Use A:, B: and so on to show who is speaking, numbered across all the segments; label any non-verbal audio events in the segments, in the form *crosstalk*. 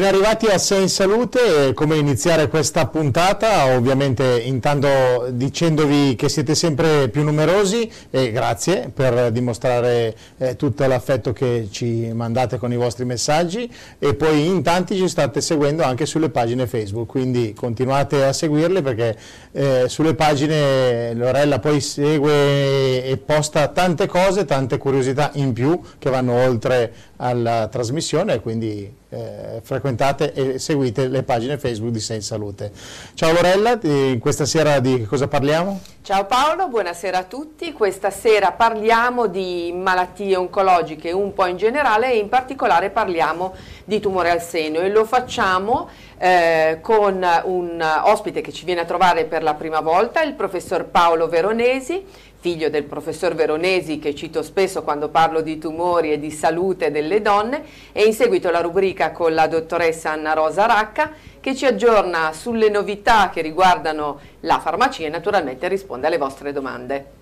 A: Ben arrivati a Sei in Salute, come iniziare questa puntata, ovviamente intanto dicendovi che siete sempre più numerosi e grazie per dimostrare eh, tutto l'affetto che ci mandate con i vostri messaggi. E poi in tanti ci state seguendo anche sulle pagine Facebook, quindi continuate a seguirle perché eh, sulle pagine Lorella poi segue e posta tante cose, tante curiosità in più che vanno oltre alla trasmissione quindi eh, frequentate e seguite le pagine Facebook di Sei Salute. Ciao Lorella, questa sera di cosa parliamo?
B: Ciao Paolo, buonasera a tutti. Questa sera parliamo di malattie oncologiche un po' in generale e in particolare parliamo di tumore al seno e lo facciamo eh, con un ospite che ci viene a trovare per la prima volta, il professor Paolo Veronesi, figlio del professor Veronesi che cito spesso quando parlo di tumori e di salute delle donne e in seguito la rubrica con la dottoressa Anna Rosa Racca che ci aggiorna sulle novità che riguardano la farmacia e naturalmente risponde alle vostre domande.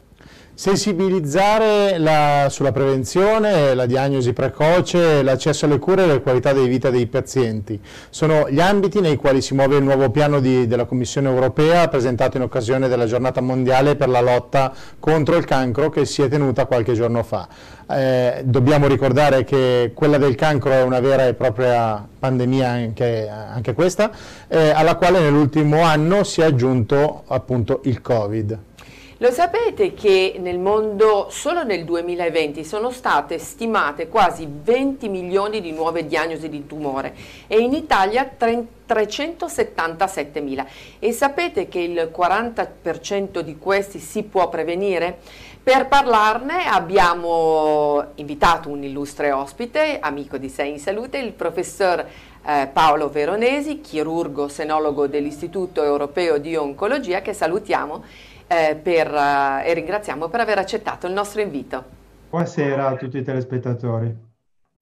A: Sensibilizzare la, sulla prevenzione, la diagnosi precoce, l'accesso alle cure e la qualità di vita dei pazienti. Sono gli ambiti nei quali si muove il nuovo piano di, della Commissione europea presentato in occasione della giornata mondiale per la lotta contro il cancro che si è tenuta qualche giorno fa. Eh, dobbiamo ricordare che quella del cancro è una vera e propria pandemia anche, anche questa, eh, alla quale nell'ultimo anno si è aggiunto appunto il Covid.
B: Lo sapete che nel mondo solo nel 2020 sono state stimate quasi 20 milioni di nuove diagnosi di tumore e in Italia 377 mila e sapete che il 40% di questi si può prevenire? Per parlarne abbiamo invitato un illustre ospite, amico di Sei in Salute, il professor eh, Paolo Veronesi, chirurgo senologo dell'Istituto Europeo di Oncologia che salutiamo eh, per, eh, e ringraziamo per aver accettato il nostro invito.
C: Buonasera a tutti i telespettatori.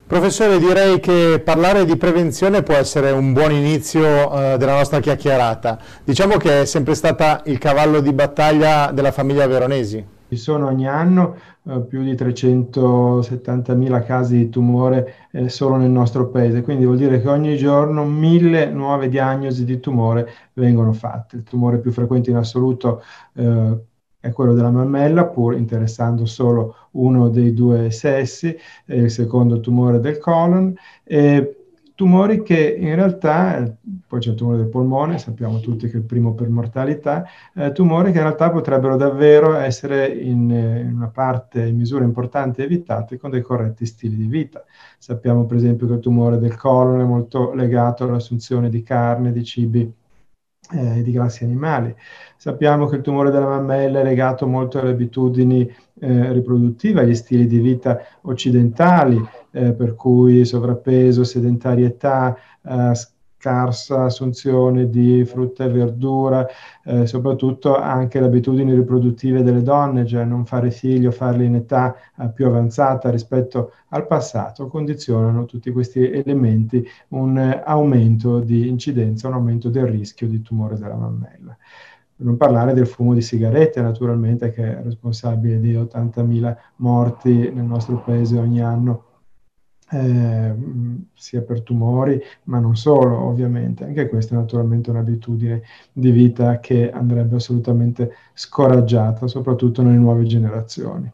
A: Professore, direi che parlare di prevenzione può essere un buon inizio eh, della nostra chiacchierata. Diciamo che è sempre stata il cavallo di battaglia della famiglia Veronesi.
C: Ci sono ogni anno eh, più di 370.000 casi di tumore eh, solo nel nostro paese, quindi vuol dire che ogni giorno mille nuove diagnosi di tumore vengono fatte. Il tumore più frequente in assoluto eh, è quello della mammella, pur interessando solo uno dei due sessi, il secondo tumore del colon. E tumori che in realtà, poi c'è il tumore del polmone, sappiamo tutti che è il primo per mortalità, eh, tumori che in realtà potrebbero davvero essere in, in, una parte, in misura importante evitati con dei corretti stili di vita. Sappiamo per esempio che il tumore del colon è molto legato all'assunzione di carne, di cibi eh, di grassi animali. Sappiamo che il tumore della mammella è legato molto alle abitudini eh, riproduttive, agli stili di vita occidentali, eh, per cui sovrappeso, sedentarietà, eh, scarsa assunzione di frutta e verdura, eh, soprattutto anche le abitudini riproduttive delle donne, cioè non fare figli o farli in età eh, più avanzata rispetto al passato, condizionano tutti questi elementi un eh, aumento di incidenza, un aumento del rischio di tumore della mammella. Per non parlare del fumo di sigarette, naturalmente, che è responsabile di 80.000 morti nel nostro paese ogni anno eh, sia per tumori, ma non solo, ovviamente. Anche questa è naturalmente un'abitudine di vita che andrebbe assolutamente scoraggiata, soprattutto nelle nuove generazioni.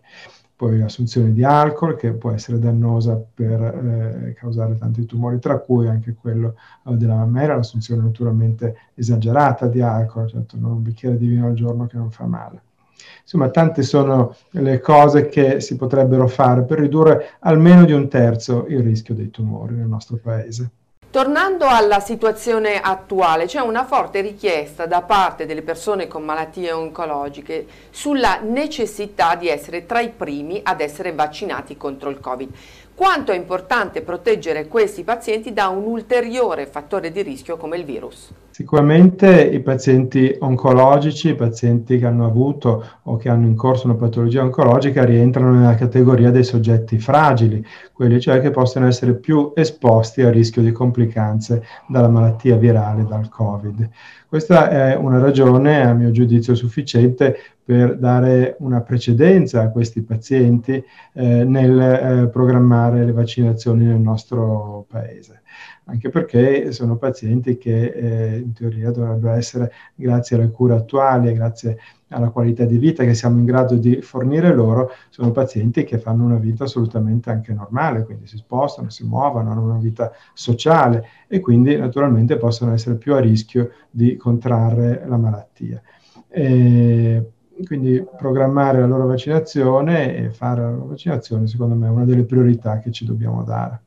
C: Poi l'assunzione di alcol, che può essere dannosa per eh, causare tanti tumori, tra cui anche quello eh, della mammella, l'assunzione naturalmente esagerata di alcol, certo non un bicchiere di vino al giorno che non fa male. Insomma, tante sono le cose che si potrebbero fare per ridurre almeno di un terzo il rischio dei tumori nel nostro paese.
B: Tornando alla situazione attuale, c'è una forte richiesta da parte delle persone con malattie oncologiche sulla necessità di essere tra i primi ad essere vaccinati contro il Covid. Quanto è importante proteggere questi pazienti da un ulteriore fattore di rischio come il virus?
C: Sicuramente i pazienti oncologici, i pazienti che hanno avuto o che hanno in corso una patologia oncologica rientrano nella categoria dei soggetti fragili, quelli cioè che possono essere più esposti al rischio di complicanze dalla malattia virale, dal Covid. Questa è una ragione, a mio giudizio, sufficiente per dare una precedenza a questi pazienti eh, nel eh, programmare le vaccinazioni nel nostro paese anche perché sono pazienti che eh, in teoria dovrebbero essere, grazie alle cure attuali grazie alla qualità di vita che siamo in grado di fornire loro, sono pazienti che fanno una vita assolutamente anche normale, quindi si spostano, si muovono, hanno una vita sociale e quindi naturalmente possono essere più a rischio di contrarre la malattia. E quindi programmare la loro vaccinazione e fare la loro vaccinazione secondo me è una delle priorità che ci dobbiamo dare.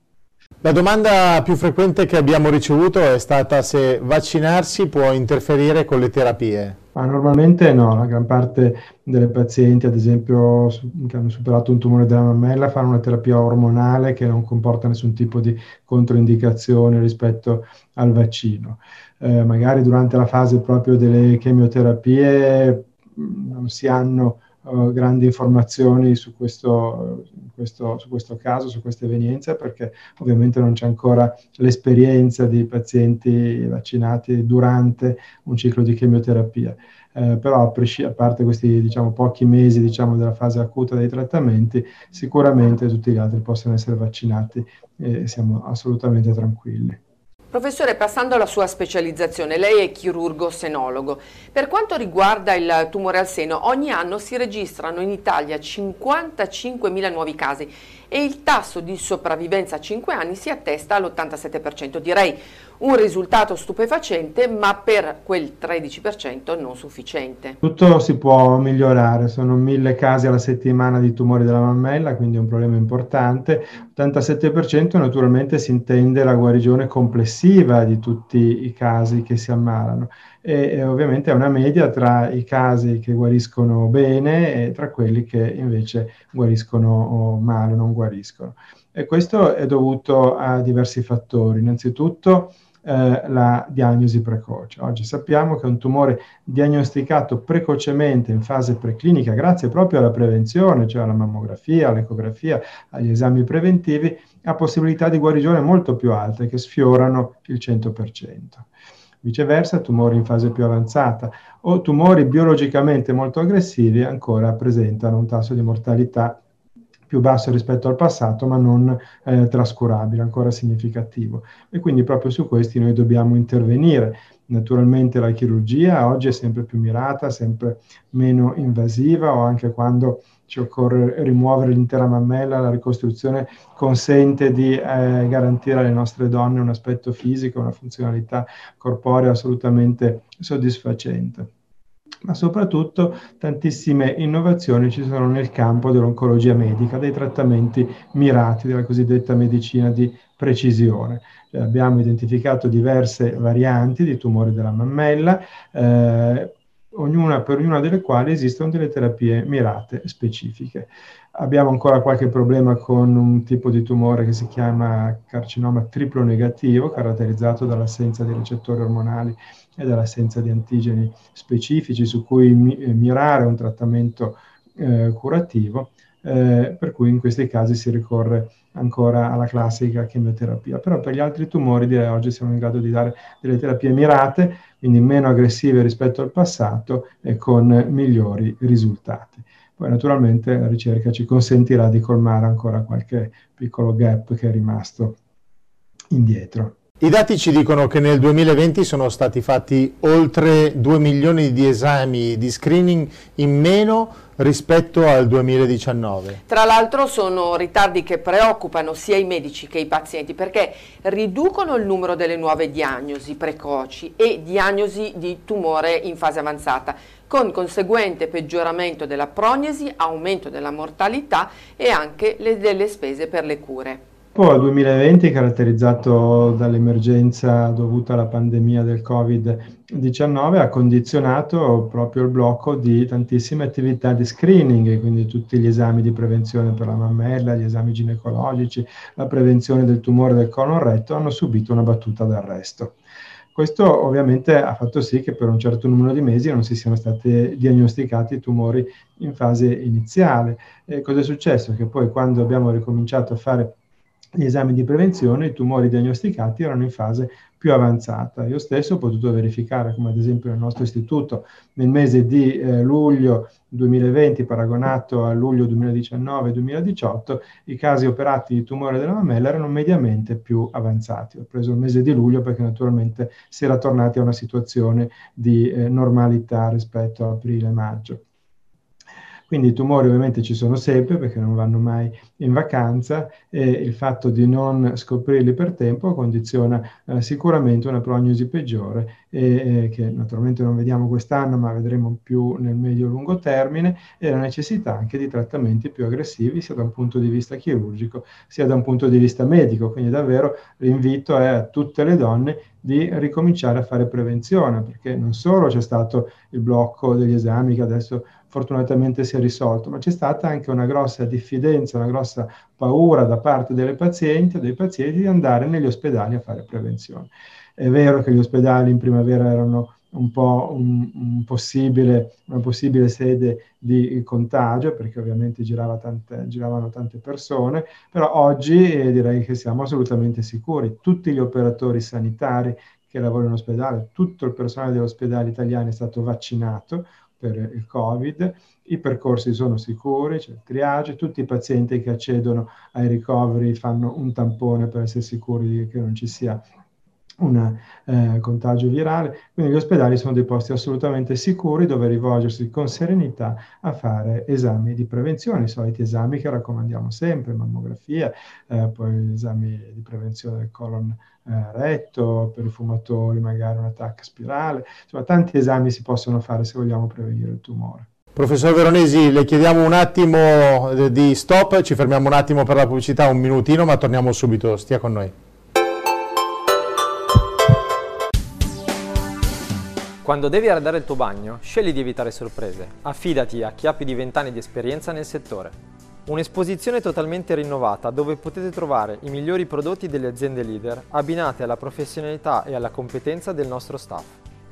A: La domanda più frequente che abbiamo ricevuto è stata se vaccinarsi può interferire con le terapie.
C: Ma normalmente no, la gran parte delle pazienti, ad esempio, che hanno superato un tumore della mammella, fanno una terapia ormonale che non comporta nessun tipo di controindicazione rispetto al vaccino. Eh, magari durante la fase proprio delle chemioterapie non si hanno uh, grandi informazioni su questo, questo, su questo caso, su questa evenienza, perché ovviamente non c'è ancora l'esperienza di pazienti vaccinati durante un ciclo di chemioterapia. Eh, però a, a, parte questi diciamo, pochi mesi diciamo, della fase acuta dei trattamenti, sicuramente tutti gli altri possono essere vaccinati e siamo assolutamente tranquilli.
B: Professore, passando alla sua specializzazione, lei è chirurgo senologo. Per quanto riguarda il tumore al seno, ogni anno si registrano in Italia 55.000 nuovi casi e il tasso di sopravvivenza a 5 anni si attesta all'87%. Direi un risultato stupefacente, ma per quel 13% non sufficiente.
C: Tutto si può migliorare, sono mille casi alla settimana di tumori della mammella, quindi è un problema importante. 87% naturalmente si intende la guarigione complessiva di tutti i casi che si ammalano e, ovviamente è una media tra i casi che guariscono bene e tra quelli che invece guariscono male, non guariscono. E questo è dovuto a diversi fattori. Innanzitutto eh, la diagnosi precoce. Oggi sappiamo che un tumore diagnosticato precocemente in fase preclinica, grazie proprio alla prevenzione, cioè alla mammografia, all'ecografia, agli esami preventivi, ha possibilità di guarigione molto più alte, che sfiorano il 100%. Viceversa, tumori in fase più avanzata o tumori biologicamente molto aggressivi ancora presentano un tasso di mortalità più basso rispetto al passato, ma non eh, trascurabile, ancora significativo. E quindi proprio su questi noi dobbiamo intervenire. Naturalmente la chirurgia oggi è sempre più mirata, sempre meno invasiva o anche quando ci occorre rimuovere l'intera mammella, la ricostruzione consente di eh, garantire alle nostre donne un aspetto fisico, una funzionalità corporea assolutamente soddisfacente ma soprattutto tantissime innovazioni ci sono nel campo dell'oncologia medica, dei trattamenti mirati, della cosiddetta medicina di precisione. Eh, abbiamo identificato diverse varianti di tumori della mammella, eh, ognuna, per ognuna delle quali esistono delle terapie mirate specifiche. Abbiamo ancora qualche problema con un tipo di tumore che si chiama carcinoma triplo negativo, caratterizzato dall'assenza di recettori ormonali e dall'assenza di antigeni specifici su cui mi- eh, mirare un trattamento eh, curativo, eh, per cui in questi casi si ricorre ancora alla classica chemioterapia. Però per gli altri tumori direi oggi siamo in grado di dare delle terapie mirate, quindi meno aggressive rispetto al passato e con migliori risultati. Poi naturalmente la ricerca ci consentirà di colmare ancora qualche piccolo gap che è rimasto indietro.
A: I dati ci dicono che nel 2020 sono stati fatti oltre 2 milioni di esami di screening in meno rispetto al 2019.
B: Tra l'altro sono ritardi che preoccupano sia i medici che i pazienti perché riducono il numero delle nuove diagnosi precoci e diagnosi di tumore in fase avanzata con conseguente peggioramento della prognesi, aumento della mortalità e anche le, delle spese per le cure.
C: Poi il 2020 caratterizzato dall'emergenza dovuta alla pandemia del Covid-19 ha condizionato proprio il blocco di tantissime attività di screening, quindi tutti gli esami di prevenzione per la mammella, gli esami ginecologici, la prevenzione del tumore del colon retto hanno subito una battuta d'arresto. questo ovviamente ha fatto sì che per un certo numero di mesi non si siano stati diagnosticati tumori in fase iniziale. E cosa è successo? Che poi quando abbiamo ricominciato a fare gli esami di prevenzione, i tumori diagnosticati erano in fase più avanzata. Io stesso ho potuto verificare, come ad esempio nel nostro istituto, nel mese di eh, luglio 2020 paragonato a luglio 2019-2018, i casi operati di tumore della mammella erano mediamente più avanzati. Ho preso il mese di luglio perché naturalmente si era tornati a una situazione di eh, normalità rispetto a aprile-maggio. Quindi i tumori ovviamente ci sono sempre perché non vanno mai in vacanza e il fatto di non scoprirli per tempo condiziona eh, sicuramente una prognosi peggiore e, eh, che naturalmente non vediamo quest'anno ma vedremo più nel medio-lungo termine e la necessità anche di trattamenti più aggressivi sia da un punto di vista chirurgico sia da un punto di vista medico. Quindi davvero l'invito è a tutte le donne di ricominciare a fare prevenzione, perché non solo c'è stato il blocco degli esami che adesso fortunatamente si è risolto, ma c'è stata anche una grossa diffidenza, una grossa paura da parte delle pazienti o dei pazienti di andare negli ospedali a fare prevenzione. È vero che gli ospedali in primavera erano un po' un, un possibile, una possibile sede di contagio, perché ovviamente girava tante, giravano tante persone, però oggi eh, direi che siamo assolutamente sicuri. Tutti gli operatori sanitari che lavorano in ospedale, tutto il personale dell'ospedale italiano è stato vaccinato per il Covid, i percorsi sono sicuri, c'è il triage, tutti i pazienti che accedono ai ricoveri fanno un tampone per essere sicuri che non ci sia un eh, contagio virale, quindi gli ospedali sono dei posti assolutamente sicuri dove rivolgersi con serenità a fare esami di prevenzione, i soliti esami che raccomandiamo sempre, mammografia, eh, poi esami di prevenzione del colon eh, retto, per i fumatori magari un attacco spirale, insomma tanti esami si possono fare se vogliamo prevenire il tumore.
A: Professor Veronesi, le chiediamo un attimo di stop, ci fermiamo un attimo per la pubblicità, un minutino, ma torniamo subito, stia con noi.
D: Quando devi arredare il tuo bagno, scegli di evitare sorprese. Affidati a chi ha più di 20 anni di esperienza nel settore. Un'esposizione totalmente rinnovata dove potete trovare i migliori prodotti delle aziende leader abbinate alla professionalità e alla competenza del nostro staff.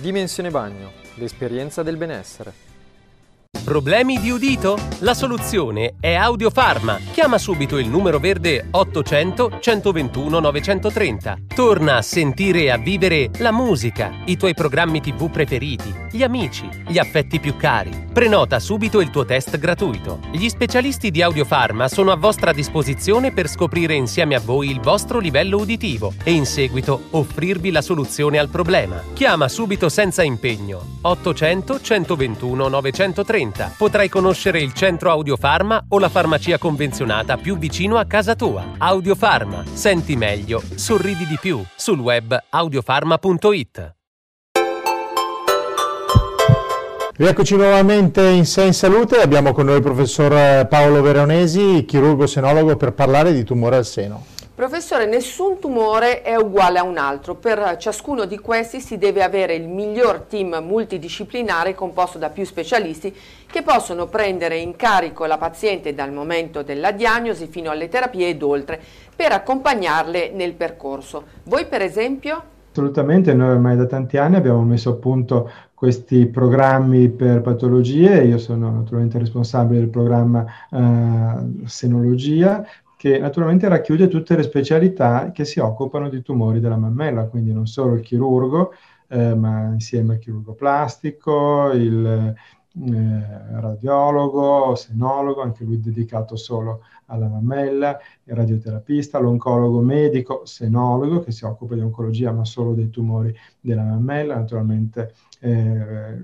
D: Dimensione Bagno, l'esperienza del benessere.
E: Problemi di udito? La soluzione è Audiofarma. Chiama subito il numero verde 800 121 930. Torna a sentire e a vivere la musica, i tuoi programmi TV preferiti, gli amici, gli affetti più cari. Prenota subito il tuo test gratuito. Gli specialisti di Audiofarma sono a vostra disposizione per scoprire insieme a voi il vostro livello uditivo e in seguito offrirvi la soluzione al problema. Chiama subito senza impegno 800 121 930 scelta. Potrai conoscere il centro Audiofarma o la farmacia convenzionata più vicino a casa tua. Audiofarma. Senti meglio, sorridi di più. Sul web audiofarma.it.
A: Rieccoci nuovamente in Sei in Salute, abbiamo con noi il professor Paolo Veronesi, chirurgo senologo, per parlare di tumore al seno.
B: Professore, nessun tumore è uguale a un altro, per ciascuno di questi si deve avere il miglior team multidisciplinare composto da più specialisti che possono prendere in carico la paziente dal momento della diagnosi fino alle terapie ed oltre, per accompagnarle nel percorso. Voi per esempio?
C: Assolutamente, noi ormai da tanti anni abbiamo messo a punto questi programmi per patologie, io sono naturalmente responsabile del programma eh, Senologia, che naturalmente racchiude tutte le specialità che si occupano di tumori della mammella, quindi non solo il chirurgo, eh, ma insieme al chirurgo plastico, il eh, radiologo, senologo, anche lui dedicato solo alla mammella, il radioterapista, l'oncologo medico, senologo, che si occupa di oncologia ma solo dei tumori della mammella, naturalmente eh,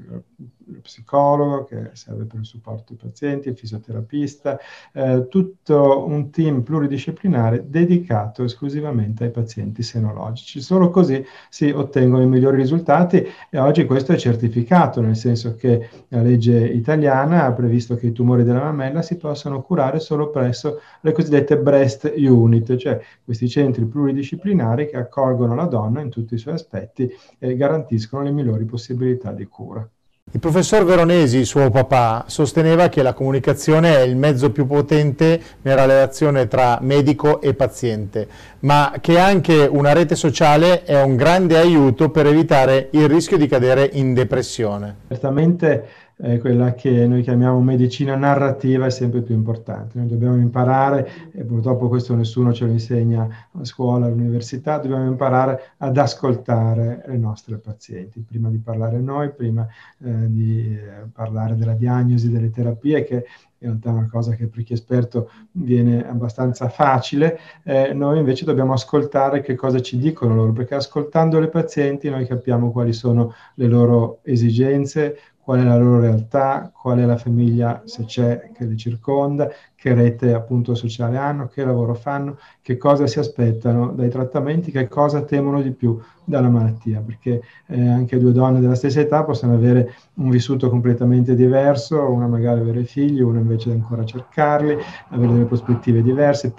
C: lo psicologo che serve per il supporto ai pazienti, il fisioterapista, eh, tutto un team pluridisciplinare dedicato esclusivamente ai pazienti senologici. Solo così si ottengono i migliori risultati e oggi questo è certificato, nel senso che la legge italiana ha previsto che i tumori della mammella si possano curare solo presso le cosiddette breast unit, cioè questi centri pluridisciplinari che accolgono la donna in tutti i suoi aspetti e garantiscono le migliori possibilità di cura.
A: Il professor Veronesi, suo papà, sosteneva che la comunicazione è il mezzo più potente nella relazione tra medico e paziente, ma che anche una rete sociale è un grande aiuto per evitare il rischio di cadere in depressione.
C: Certamente eh, quella che noi chiamiamo medicina narrativa è sempre più importante. Noi dobbiamo imparare, e purtroppo questo nessuno ce lo insegna a scuola, all'università, dobbiamo imparare ad ascoltare le nostre pazienti, prima di parlare noi, prima eh, di eh, parlare della diagnosi, delle terapie, che in realtà è una cosa che per chi è esperto viene abbastanza facile, eh, noi invece dobbiamo ascoltare che cosa ci dicono loro, perché ascoltando le pazienti noi capiamo quali sono le loro esigenze, qual è la loro realtà, qual è la famiglia, se c'è, che le circonda, che rete appunto sociale hanno, che lavoro fanno, che cosa si aspettano dai trattamenti, che cosa temono di più dalla malattia, perché eh, anche due donne della stessa età possono avere un vissuto completamente diverso, una magari avere figli, una invece ancora cercarli, avere delle prospettive diverse,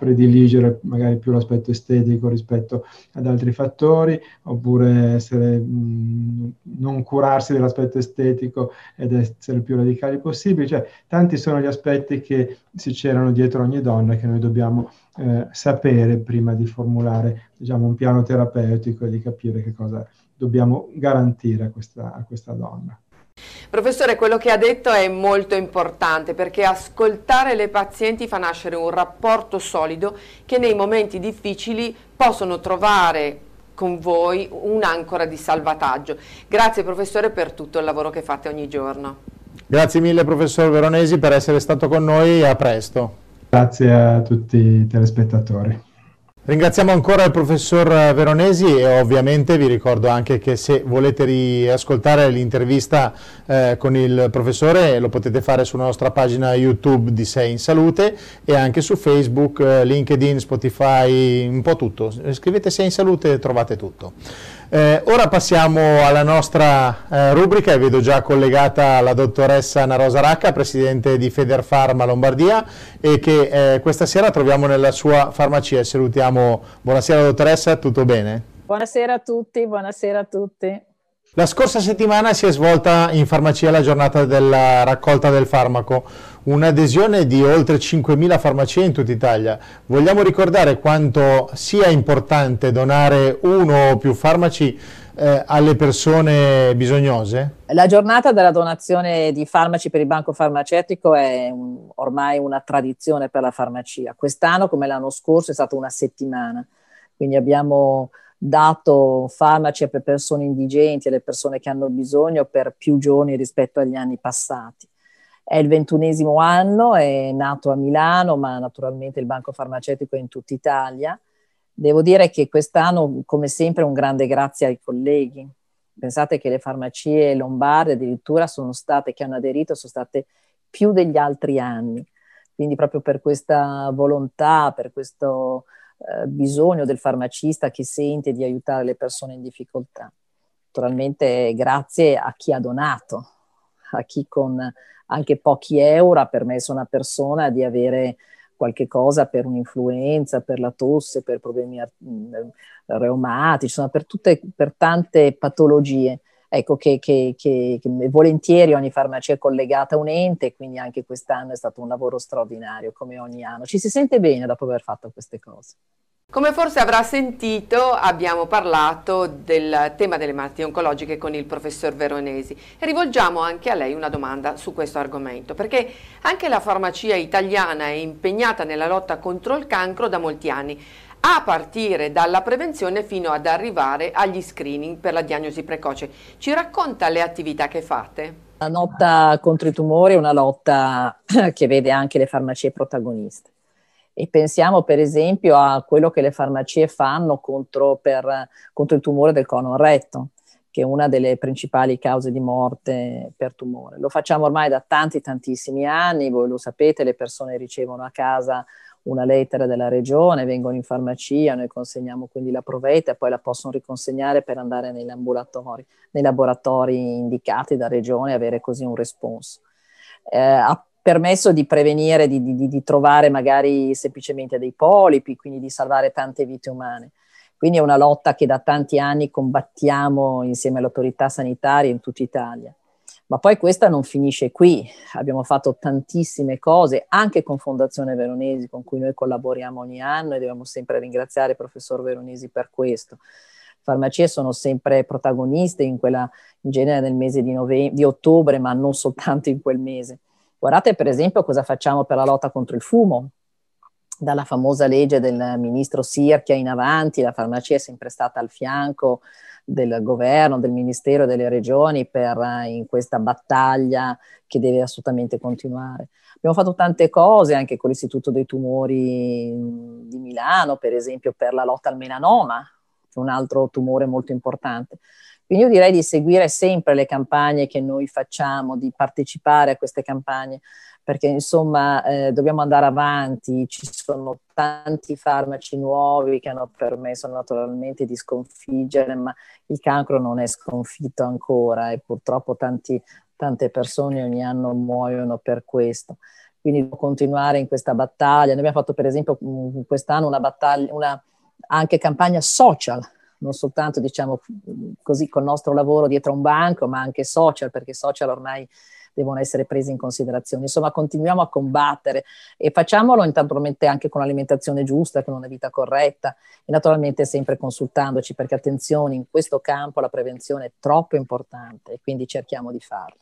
C: prediligere magari più l'aspetto estetico rispetto ad altri fattori, oppure essere, mh, non curarsi dell'aspetto estetico ed essere più radicali possibili. Cioè, tanti sono gli aspetti che si c'erano dietro ogni donna che noi dobbiamo eh, sapere prima di formulare diciamo, un piano terapeutico e di capire che cosa dobbiamo garantire a questa, a questa donna.
B: Professore, quello che ha detto è molto importante perché ascoltare le pazienti fa nascere un rapporto solido che nei momenti difficili possono trovare con voi un'ancora di salvataggio. Grazie professore per tutto il lavoro che fate ogni giorno.
A: Grazie mille professor Veronesi per essere stato con noi e a presto.
C: Grazie a tutti i telespettatori.
A: Ringraziamo ancora il professor Veronesi e ovviamente vi ricordo anche che se volete riascoltare l'intervista eh, con il professore lo potete fare sulla nostra pagina YouTube di Sei in Salute e anche su Facebook, eh, LinkedIn, Spotify, un po' tutto. Scrivete Sei in Salute e trovate tutto. Eh, ora passiamo alla nostra eh, rubrica e vedo già collegata la dottoressa Anna Rosa Racca, presidente di Federfarma Lombardia e che eh, questa sera troviamo nella sua farmacia. Salutiamo, buonasera dottoressa, tutto bene?
F: Buonasera a tutti, buonasera a tutti.
A: La scorsa settimana si è svolta in farmacia la giornata della raccolta del farmaco, un'adesione di oltre 5.000 farmacie in tutta Italia. Vogliamo ricordare quanto sia importante donare uno o più farmaci eh, alle persone bisognose?
F: La giornata della donazione di farmaci per il banco farmaceutico è un, ormai una tradizione per la farmacia. Quest'anno, come l'anno scorso, è stata una settimana, quindi abbiamo dato farmaci alle persone indigenti, alle persone che hanno bisogno per più giorni rispetto agli anni passati. È il ventunesimo anno, è nato a Milano, ma naturalmente il banco farmaceutico è in tutta Italia. Devo dire che quest'anno, come sempre, un grande grazie ai colleghi. Pensate che le farmacie lombarde addirittura sono state, che hanno aderito, sono state più degli altri anni. Quindi proprio per questa volontà, per questo eh, bisogno del farmacista che sente di aiutare le persone in difficoltà. Naturalmente grazie a chi ha donato, a chi con anche pochi euro ha permesso a una persona di avere qualche cosa per un'influenza, per la tosse, per problemi mm, reumatici, insomma per, tutte, per tante patologie ecco, che, che, che, che, volentieri ogni farmacia è collegata a un ente, quindi anche quest'anno è stato un lavoro straordinario, come ogni anno. Ci si sente bene dopo aver fatto queste cose.
B: Come forse avrà sentito, abbiamo parlato del tema delle malattie oncologiche con il professor Veronesi e rivolgiamo anche a lei una domanda su questo argomento, perché anche la farmacia italiana è impegnata nella lotta contro il cancro da molti anni a partire dalla prevenzione fino ad arrivare agli screening per la diagnosi precoce. Ci racconta le attività che fate?
F: La lotta contro i tumori è una lotta *laughs* che vede anche le farmacie protagoniste. E pensiamo per esempio a quello che le farmacie fanno contro, per, contro il tumore del colon retto. che è una delle principali cause di morte per tumore. Lo facciamo ormai da tanti, tantissimi anni, voi lo sapete, le persone ricevono a casa una lettera della regione, vengono in farmacia, noi consegniamo quindi la provetta e poi la possono riconsegnare per andare nei laboratori, nei laboratori indicati da regione e avere così un responso. Eh, ha permesso di prevenire, di, di, di trovare magari semplicemente dei polipi, quindi di salvare tante vite umane. Quindi è una lotta che da tanti anni combattiamo insieme alle autorità sanitarie in tutta Italia. Ma poi questa non finisce qui, abbiamo fatto tantissime cose anche con Fondazione Veronesi con cui noi collaboriamo ogni anno e dobbiamo sempre ringraziare il professor Veronesi per questo. Farmacie sono sempre protagoniste in, quella, in genere nel mese di, nove- di ottobre, ma non soltanto in quel mese. Guardate per esempio cosa facciamo per la lotta contro il fumo, dalla famosa legge del ministro Sirchia in avanti, la farmacia è sempre stata al fianco del governo, del ministero delle regioni per, eh, in questa battaglia che deve assolutamente continuare. Abbiamo fatto tante cose anche con l'Istituto dei Tumori di Milano, per esempio per la lotta al melanoma, che è un altro tumore molto importante. Quindi io direi di seguire sempre le campagne che noi facciamo, di partecipare a queste campagne perché insomma eh, dobbiamo andare avanti, ci sono tanti farmaci nuovi che hanno permesso naturalmente di sconfiggere, ma il cancro non è sconfitto ancora e purtroppo tanti, tante persone ogni anno muoiono per questo. Quindi continuare in questa battaglia. Noi abbiamo fatto per esempio mm, quest'anno una battaglia, una anche campagna social, non soltanto diciamo così col nostro lavoro dietro un banco, ma anche social, perché social ormai devono essere presi in considerazione. Insomma, continuiamo a combattere e facciamolo naturalmente anche con l'alimentazione giusta, con una vita corretta e naturalmente sempre consultandoci perché attenzione, in questo campo la prevenzione è troppo importante e quindi cerchiamo di farla.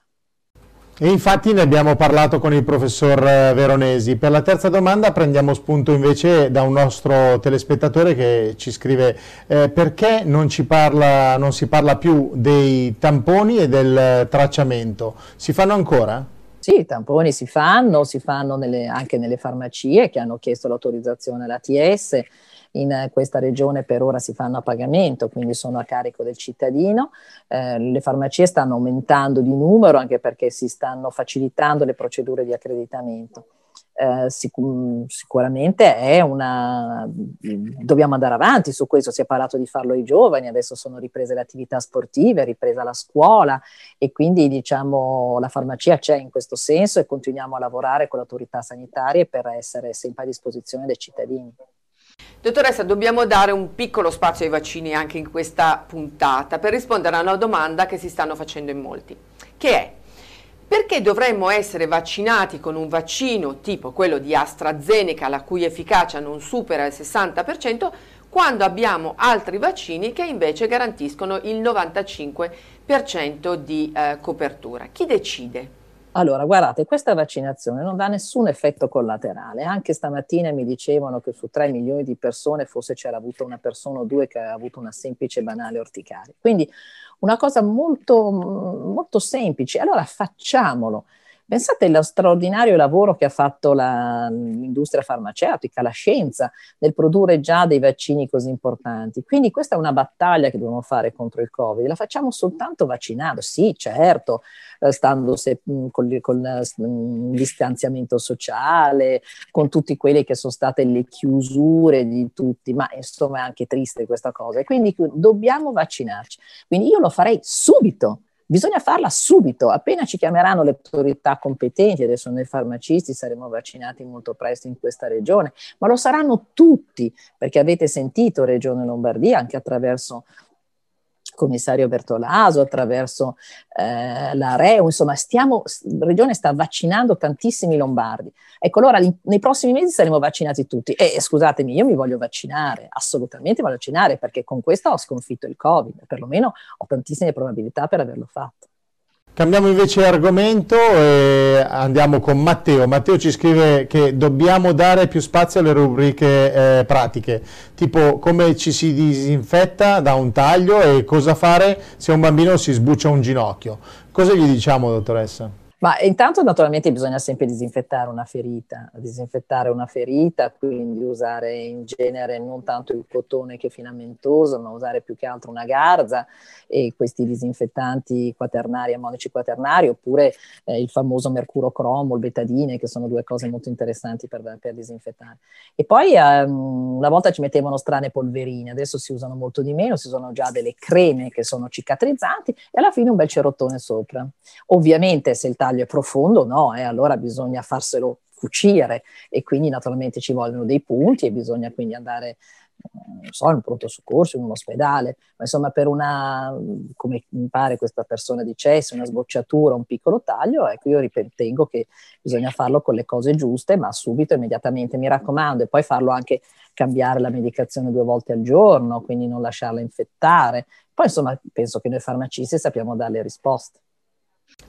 A: E infatti ne abbiamo parlato con il professor eh, Veronesi. Per la terza domanda prendiamo spunto invece da un nostro telespettatore che ci scrive eh, perché non, parla, non si parla più dei tamponi e del tracciamento. Si fanno ancora?
F: Sì, i tamponi si fanno, si fanno nelle, anche nelle farmacie che hanno chiesto l'autorizzazione all'ATS in questa regione per ora si fanno a pagamento, quindi sono a carico del cittadino. Eh, le farmacie stanno aumentando di numero anche perché si stanno facilitando le procedure di accreditamento. Eh, sic- sicuramente è una dobbiamo andare avanti su questo si è parlato di farlo ai giovani adesso sono riprese le attività sportive ripresa la scuola e quindi diciamo la farmacia c'è in questo senso e continuiamo a lavorare con le autorità sanitarie per essere sempre a disposizione dei cittadini
B: Dottoressa, dobbiamo dare un piccolo spazio ai vaccini anche in questa puntata per rispondere a una domanda che si stanno facendo in molti, che è perché dovremmo essere vaccinati con un vaccino tipo quello di AstraZeneca, la cui efficacia non supera il 60%, quando abbiamo altri vaccini che invece garantiscono il 95% di eh, copertura? Chi decide?
F: Allora, guardate, questa vaccinazione non dà nessun effetto collaterale. Anche stamattina mi dicevano che su 3 milioni di persone forse c'era avuto una persona o due che aveva avuto una semplice banale orticaria. Quindi una cosa molto, molto semplice. Allora facciamolo. Pensate allo straordinario lavoro che ha fatto la, l'industria farmaceutica, la scienza, nel produrre già dei vaccini così importanti. Quindi questa è una battaglia che dobbiamo fare contro il Covid. La facciamo soltanto vaccinando, sì, certo, eh, stando se, mm, con, con il mm, distanziamento sociale, con tutte quelle che sono state le chiusure di tutti, ma insomma è anche triste questa cosa. Quindi dobbiamo vaccinarci. Quindi io lo farei subito Bisogna farla subito, appena ci chiameranno le autorità competenti, adesso noi farmacisti saremo vaccinati molto presto in questa regione, ma lo saranno tutti, perché avete sentito Regione Lombardia anche attraverso commissario Bertolaso, attraverso eh, la REU, insomma, stiamo, la regione sta vaccinando tantissimi lombardi. Ecco, allora nei prossimi mesi saremo vaccinati tutti. E scusatemi, io mi voglio vaccinare, assolutamente voglio vaccinare, perché con questo ho sconfitto il Covid, perlomeno ho tantissime probabilità per averlo fatto.
A: Cambiamo invece argomento e andiamo con Matteo. Matteo ci scrive che dobbiamo dare più spazio alle rubriche eh, pratiche, tipo come ci si disinfetta da un taglio e cosa fare se un bambino si sbuccia un ginocchio. Cosa gli diciamo, dottoressa?
F: Ma intanto naturalmente bisogna sempre disinfettare una ferita, disinfettare una ferita, quindi usare in genere non tanto il cotone che è filamentoso, ma usare più che altro una garza e questi disinfettanti quaternari, ammonici quaternari, oppure eh, il famoso mercurocromo, il betadine, che sono due cose molto interessanti per, per disinfettare. E poi um, una volta ci mettevano strane polverine, adesso si usano molto di meno, si usano già delle creme che sono cicatrizzanti e alla fine un bel cerottone sopra. Ovviamente se il taglio è profondo, no, e eh, allora bisogna farselo cucire e quindi naturalmente ci vogliono dei punti e bisogna quindi andare non so, in un pronto soccorso, in un ospedale, ma insomma per una, come mi pare questa persona dicesse, una sbocciatura, un piccolo taglio, ecco io ritengo che bisogna farlo con le cose giuste, ma subito, immediatamente, mi raccomando, e poi farlo anche cambiare la medicazione due volte al giorno, quindi non lasciarla infettare. Poi insomma penso che noi farmacisti sappiamo dare le risposte.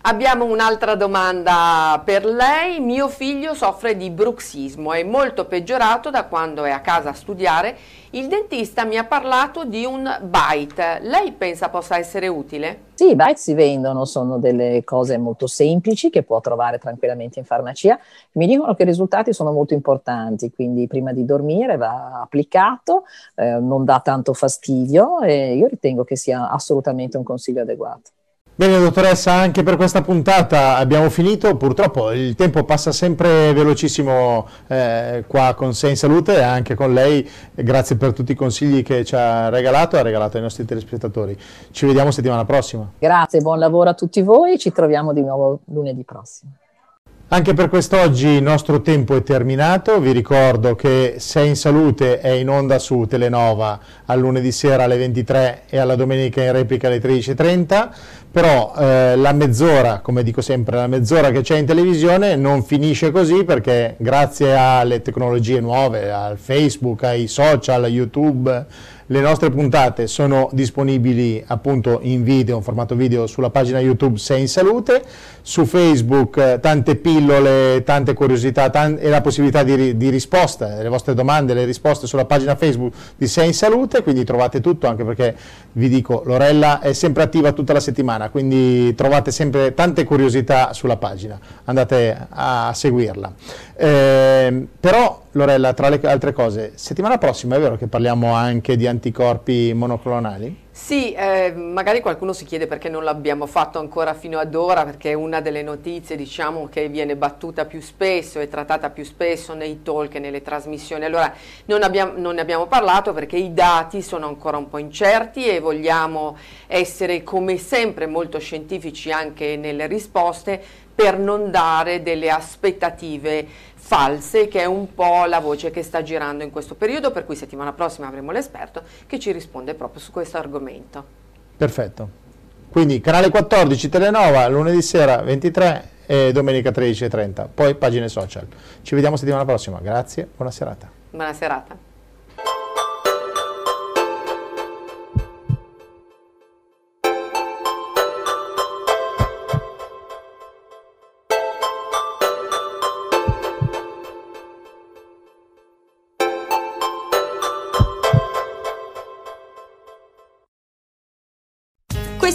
B: Abbiamo un'altra domanda per lei. Mio figlio soffre di bruxismo, è molto peggiorato da quando è a casa a studiare. Il dentista mi ha parlato di un bite. Lei pensa possa essere utile?
F: Sì, i bite si vendono, sono delle cose molto semplici che può trovare tranquillamente in farmacia. Mi dicono che i risultati sono molto importanti, quindi prima di dormire va applicato, eh, non dà tanto fastidio e io ritengo che sia assolutamente un consiglio adeguato.
A: Bene dottoressa, anche per questa puntata abbiamo finito, purtroppo il tempo passa sempre velocissimo eh, qua con Sei in Salute e anche con lei, grazie per tutti i consigli che ci ha regalato e ha regalato ai nostri telespettatori. Ci vediamo settimana prossima.
F: Grazie, buon lavoro a tutti voi, ci troviamo di nuovo lunedì prossimo.
A: Anche per quest'oggi il nostro tempo è terminato, vi ricordo che Sei in Salute è in onda su Telenova al lunedì sera alle 23 e alla domenica in replica alle 13.30, però eh, la mezz'ora, come dico sempre, la mezz'ora che c'è in televisione non finisce così perché grazie alle tecnologie nuove, al Facebook, ai social, a YouTube, le nostre puntate sono disponibili appunto in video, in formato video sulla pagina YouTube Sei in Salute, su Facebook eh, tante pillole, tante curiosità tan e la possibilità di, di risposta, le vostre domande, le risposte sulla pagina Facebook di Sei in Salute, quindi trovate tutto anche perché vi dico Lorella è sempre attiva tutta la settimana, quindi trovate sempre tante curiosità sulla pagina, andate a seguirla. Eh, però Lorella, tra le altre cose, settimana prossima è vero che parliamo anche di anticorpi monoclonali?
B: Sì, eh, magari qualcuno si chiede perché non l'abbiamo fatto ancora fino ad ora, perché è una delle notizie diciamo, che viene battuta più spesso e trattata più spesso nei talk e nelle trasmissioni. Allora non, abbiamo, non ne abbiamo parlato perché i dati sono ancora un po' incerti e vogliamo essere come sempre molto scientifici anche nelle risposte per non dare delle aspettative false, che è un po' la voce che sta girando in questo periodo, per cui settimana prossima avremo l'esperto che ci risponde proprio su questo argomento.
A: Perfetto. Quindi canale 14 Telenova, lunedì sera 23 e domenica 13.30, poi pagine social. Ci vediamo settimana prossima, grazie, buona serata.
B: Buona serata.